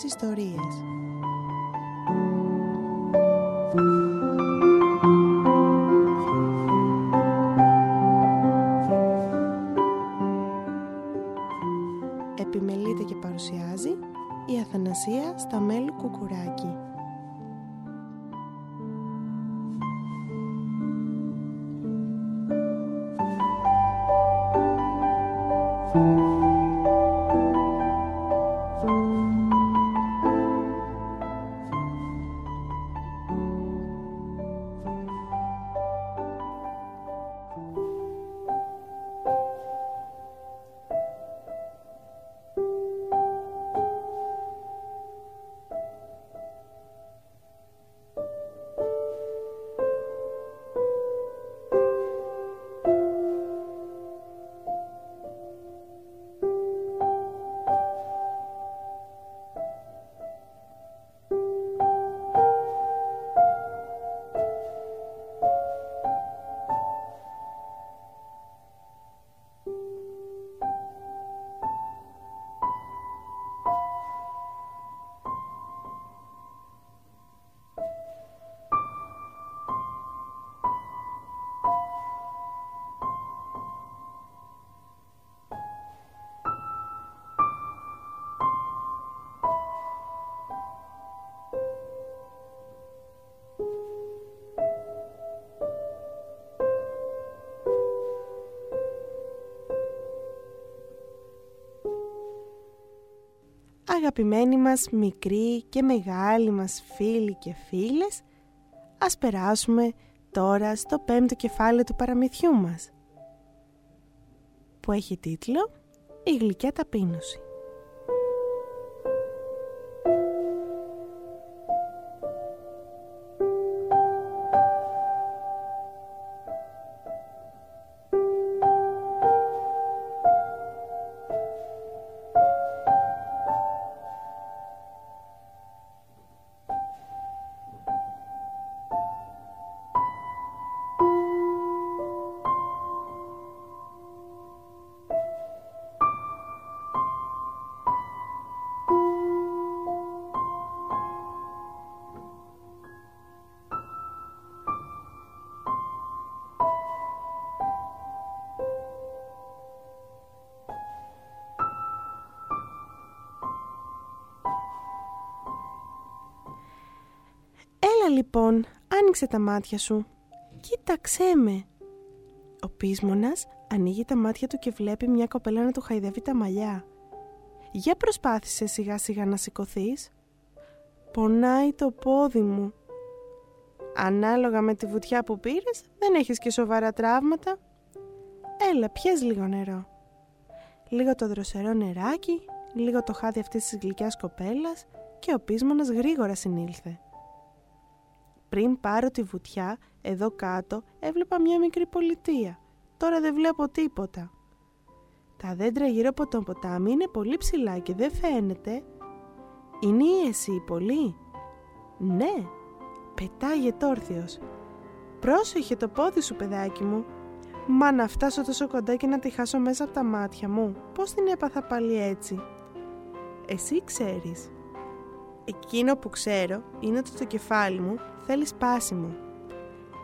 γλυκές ιστορίες. Επιμελείται και παρουσιάζει η Αθανασία Σταμέλου Κουκουράκη. Αγαπημένοι μας μικροί και μεγάλοι μας φίλοι και φίλες, ας περάσουμε τώρα στο πέμπτο κεφάλαιο του παραμυθιού μας, που έχει τίτλο «Η γλυκιά ταπείνωση». Λοιπόν, άνοιξε τα μάτια σου. Κοίταξέ με. Ο πείσμονας ανοίγει τα μάτια του και βλέπει μια κοπέλα να του χαϊδεύει τα μαλλιά. Για προσπάθησε σιγά σιγά να σηκωθείς. Πονάει το πόδι μου. Ανάλογα με τη βουτιά που πήρες, δεν έχεις και σοβαρά τραύματα. Έλα, πιες λίγο νερό. Λίγο το δροσερό νεράκι, λίγο το χάδι αυτής της γλυκιάς κοπέλας και ο πείσμονας γρήγορα συνήλθε. Πριν πάρω τη βουτιά, εδώ κάτω έβλεπα μια μικρή πολιτεία. Τώρα δεν βλέπω τίποτα. Τα δέντρα γύρω από το ποτάμι είναι πολύ ψηλά και δεν φαίνεται. Είναι ή εσύ πολύ; Ναι, πετάγεται όρθιος. Πρόσεχε το πόδι σου παιδάκι μου. Μα να φτάσω τόσο κοντά και να τη χάσω μέσα από τα μάτια μου. Πώς την έπαθα πάλι έτσι; Εσύ ξέρεις. Εκείνο που ξέρω είναι ότι το κεφάλι μου θέλεις σπάσιμο.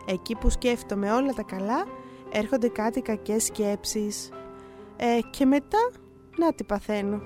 Εκεί που σκέφτομαι όλα τα καλά, έρχονται κάτι κακές σκέψεις. Ε, και μετά, να τι παθαίνω.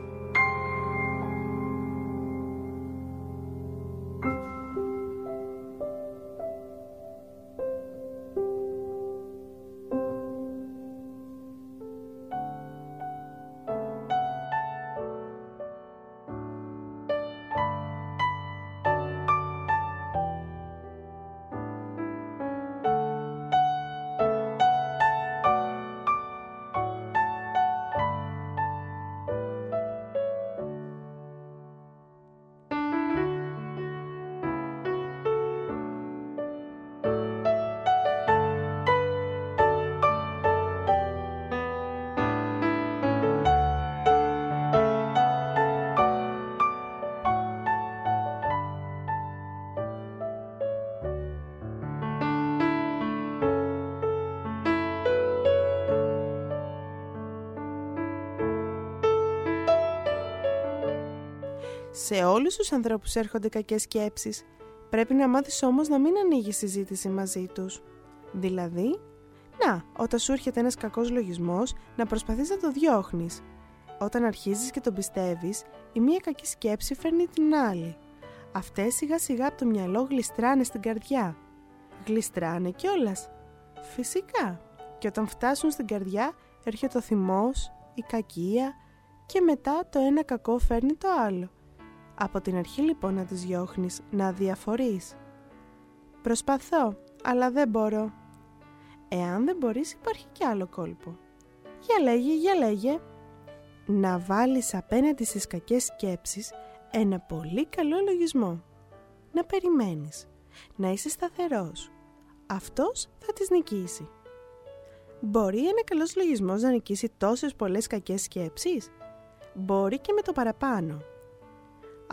Σε όλους τους ανθρώπους έρχονται κακές σκέψεις. Πρέπει να μάθεις όμως να μην ανοίγεις συζήτηση μαζί τους. Δηλαδή, να, όταν σου έρχεται ένας κακός λογισμός, να προσπαθείς να το διώχνεις. Όταν αρχίζεις και τον πιστεύεις, η μία κακή σκέψη φέρνει την άλλη. Αυτές σιγά σιγά από το μυαλό γλιστράνε στην καρδιά. Γλιστράνε κιόλας. Φυσικά. Και όταν φτάσουν στην καρδιά έρχεται ο θυμός, η κακία και μετά το ένα κακό φέρνει το άλλο. Από την αρχή λοιπόν να τις διώχνεις, να διαφορείς. Προσπαθώ, αλλά δεν μπορώ. Εάν δεν μπορείς υπάρχει κι άλλο κόλπο. Για λέγε, για λέγε. Να βάλεις απέναντι στις κακές σκέψεις ένα πολύ καλό λογισμό. Να περιμένεις. Να είσαι σταθερός. Αυτός θα τις νικήσει. Μπορεί ένα καλός λογισμός να νικήσει τόσες πολλές κακές σκέψεις; Μπορεί και με το παραπάνω.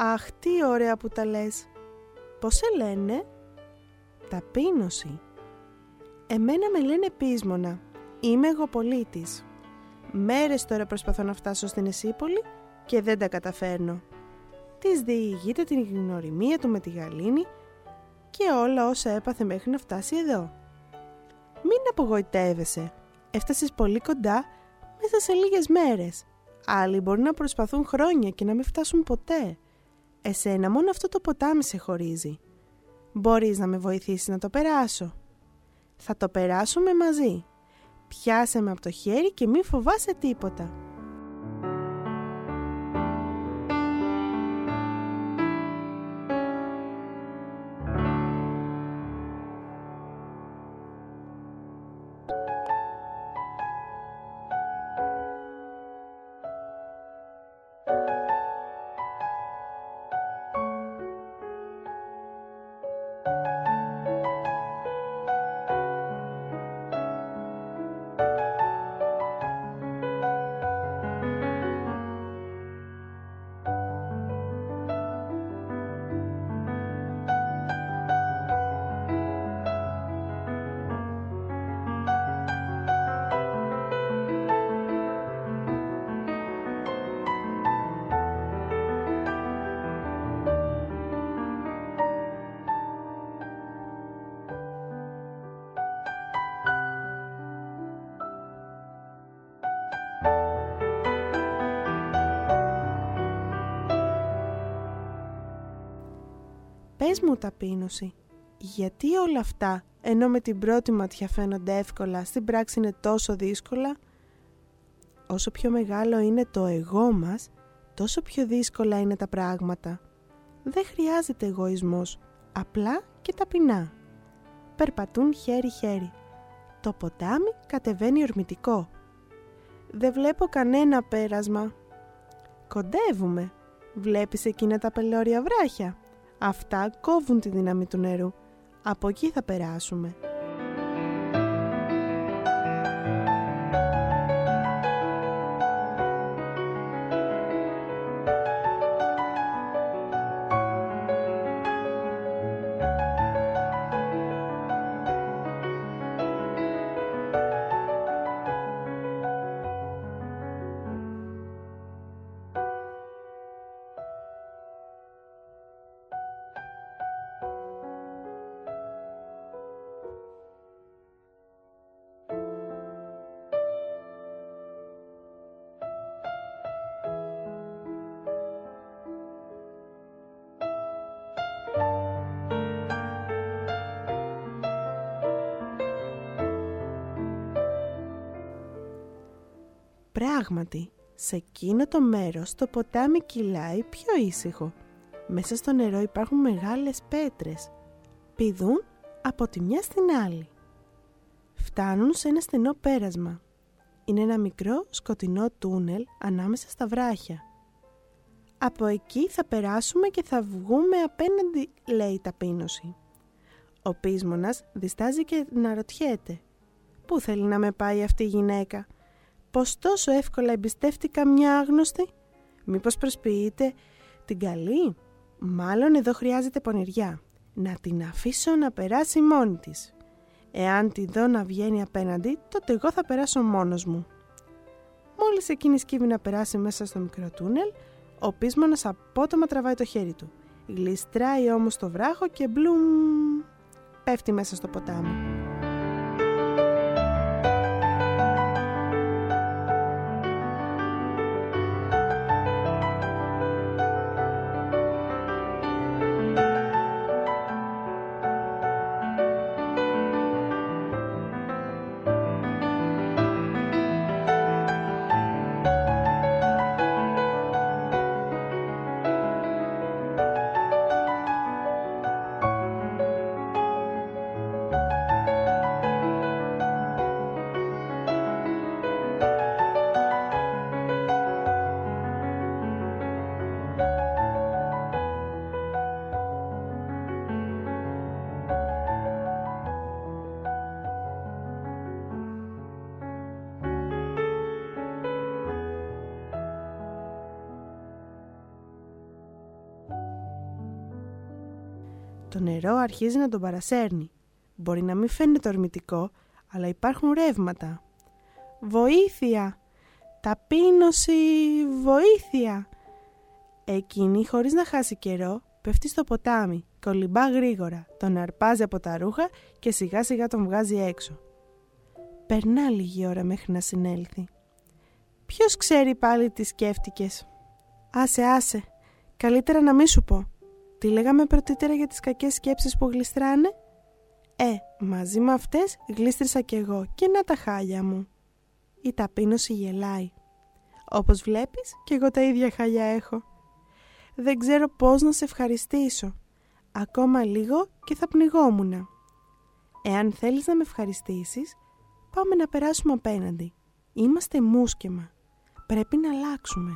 Αχ, τι ωραία που τα λες. Πώς σε λένε; Ταπείνωση. Εμένα με λένε πείσμονα. Είμαι εγώ πολίτης. Μέρες τώρα προσπαθώ να φτάσω στην Εσύπολη και δεν τα καταφέρνω. Της διηγείται την γνωριμία του με τη γαλήνη και όλα όσα έπαθε μέχρι να φτάσει εδώ. Μην απογοητεύεσαι. Έφτασες πολύ κοντά μέσα σε λίγες μέρες. Άλλοι μπορεί να προσπαθούν χρόνια και να μην φτάσουν ποτέ. Εσένα μόνο αυτό το ποτάμι σε χωρίζει. Μπορείς να με βοηθήσεις να το περάσω. Θα το περάσουμε μαζί. Πιάσε με από το χέρι και μην φοβάσαι τίποτα. Πες μου ταπείνωση, γιατί όλα αυτά, ενώ με την πρώτη ματιά φαίνονται εύκολα, στην πράξη είναι τόσο δύσκολα; Όσο πιο μεγάλο είναι το εγώ μας, τόσο πιο δύσκολα είναι τα πράγματα. Δεν χρειάζεται εγωισμός, απλά και ταπεινά. Περπατούν χέρι-χέρι. Το ποτάμι κατεβαίνει ορμητικό. Δεν βλέπω κανένα πέρασμα. Κοντεύουμε. Βλέπεις εκείνα τα πελώρια βράχια. Αυτά κόβουν τη δύναμη του νερού. Από εκεί θα περάσουμε. Πράγματι, σε εκείνο το μέρος το ποτάμι κυλάει πιο ήσυχο. Μέσα στο νερό υπάρχουν μεγάλες πέτρες. Πηδούν από τη μια στην άλλη. Φτάνουν σε ένα στενό πέρασμα. Είναι ένα μικρό σκοτεινό τούνελ ανάμεσα στα βράχια. Από εκεί θα περάσουμε και θα βγούμε απέναντι, λέει η ταπείνωση. Ο πείσμονας διστάζει και να ρωτιέται. Πού θέλει να με πάει αυτή η γυναίκα; Πως τόσο εύκολα εμπιστεύτηκα μια άγνωστη; Μήπως προσποιείται την καλή; Μάλλον εδώ χρειάζεται πονηριά. Να την αφήσω να περάσει μόνη της. Εάν τη δω να βγαίνει απέναντι, τότε εγώ θα περάσω μόνος μου. Μόλις εκείνη σκύβει να περάσει μέσα στο μικρό τούνελ, Ο πείσμονας απότομα τραβάει το χέρι του. Γλιστράει όμως το βράχο και μπλουμ πέφτει μέσα στο ποτάμι. Το νερό αρχίζει να τον παρασέρνει. Μπορεί να μην φαίνεται ορμητικό, αλλά υπάρχουν ρεύματα. «Βοήθεια! Ταπείνωση! Βοήθεια!» Εκείνη, χωρίς να χάσει καιρό, πέφτει στο ποτάμι, κολυμπά γρήγορα, τον αρπάζει από τα ρούχα και σιγά σιγά τον βγάζει έξω. Περνά λίγη ώρα μέχρι να συνέλθει. Ποιος ξέρει πάλι τι σκέφτηκες; Άσε, άσε. Καλύτερα να μην σου πω. Τι λέγαμε πρωτήτερα για τις κακές σκέψεις που γλιστράνε; Ε, μαζί με αυτές γλίστρισα κι εγώ και να τα χάλια μου. Η ταπείνωση γελάει. Όπως βλέπεις κι εγώ τα ίδια χάλια έχω. Δεν ξέρω πώς να σε ευχαριστήσω. Ακόμα λίγο και θα πνιγόμουνα. Εάν θέλεις να με ευχαριστήσεις, πάμε να περάσουμε απέναντι. Είμαστε μουσκεμα. Πρέπει να αλλάξουμε.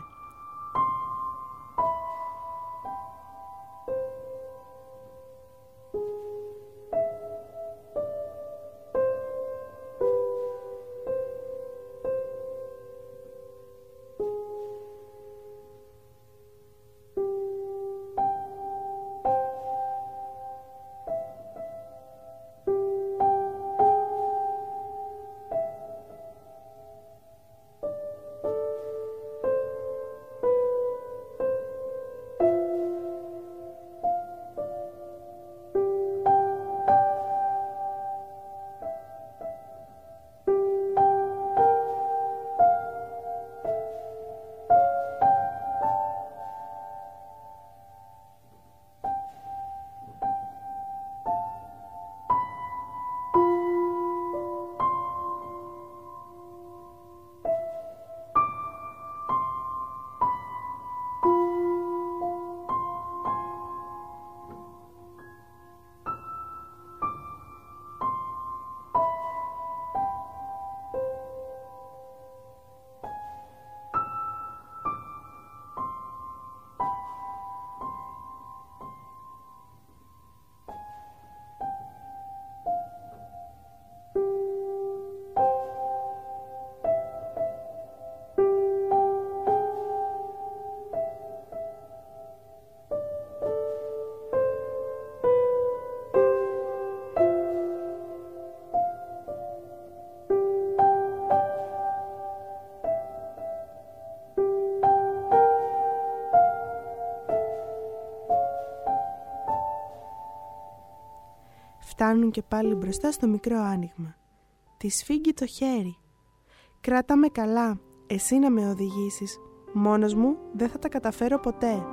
Φτάνουν και πάλι μπροστά στο μικρό άνοιγμα. Της σφίγγει το χέρι. «Κράτα με καλά, εσύ να με οδηγήσεις. Μόνος μου δεν θα τα καταφέρω ποτέ».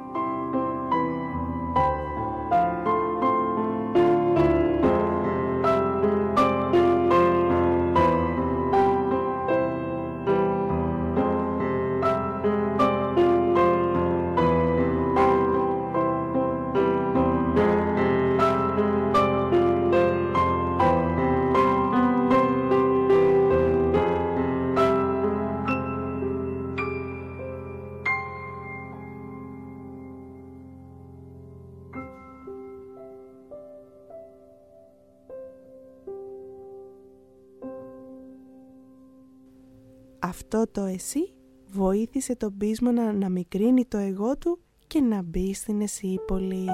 Το εσύ βοήθησε τον πείσμα να μικρύνει το εγώ του και να μπει στην πολύ.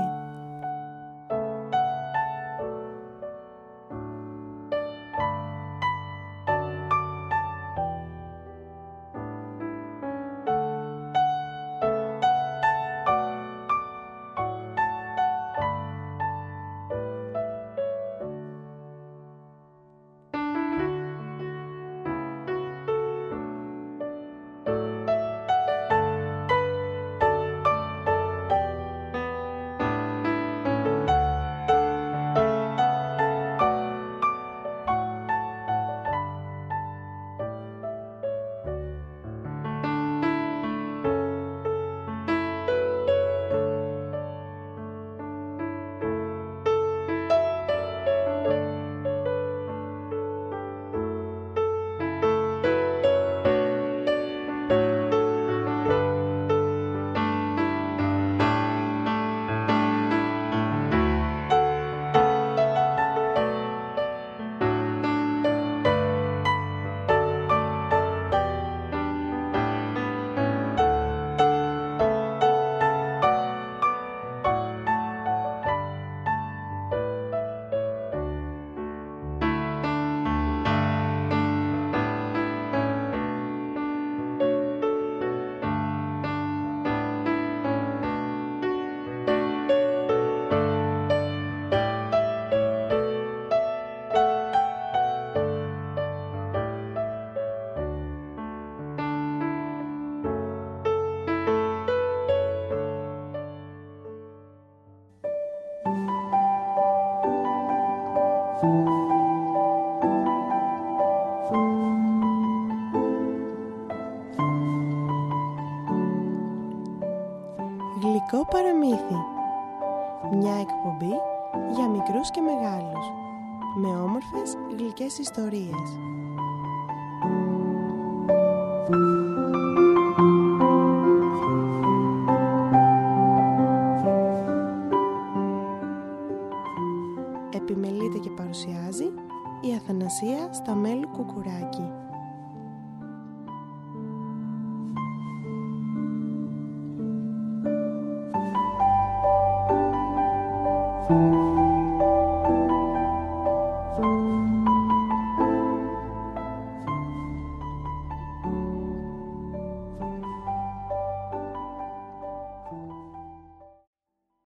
Επιμελείται και παρουσιάζει η Αθανασία Σταμέλου Κουκουράκη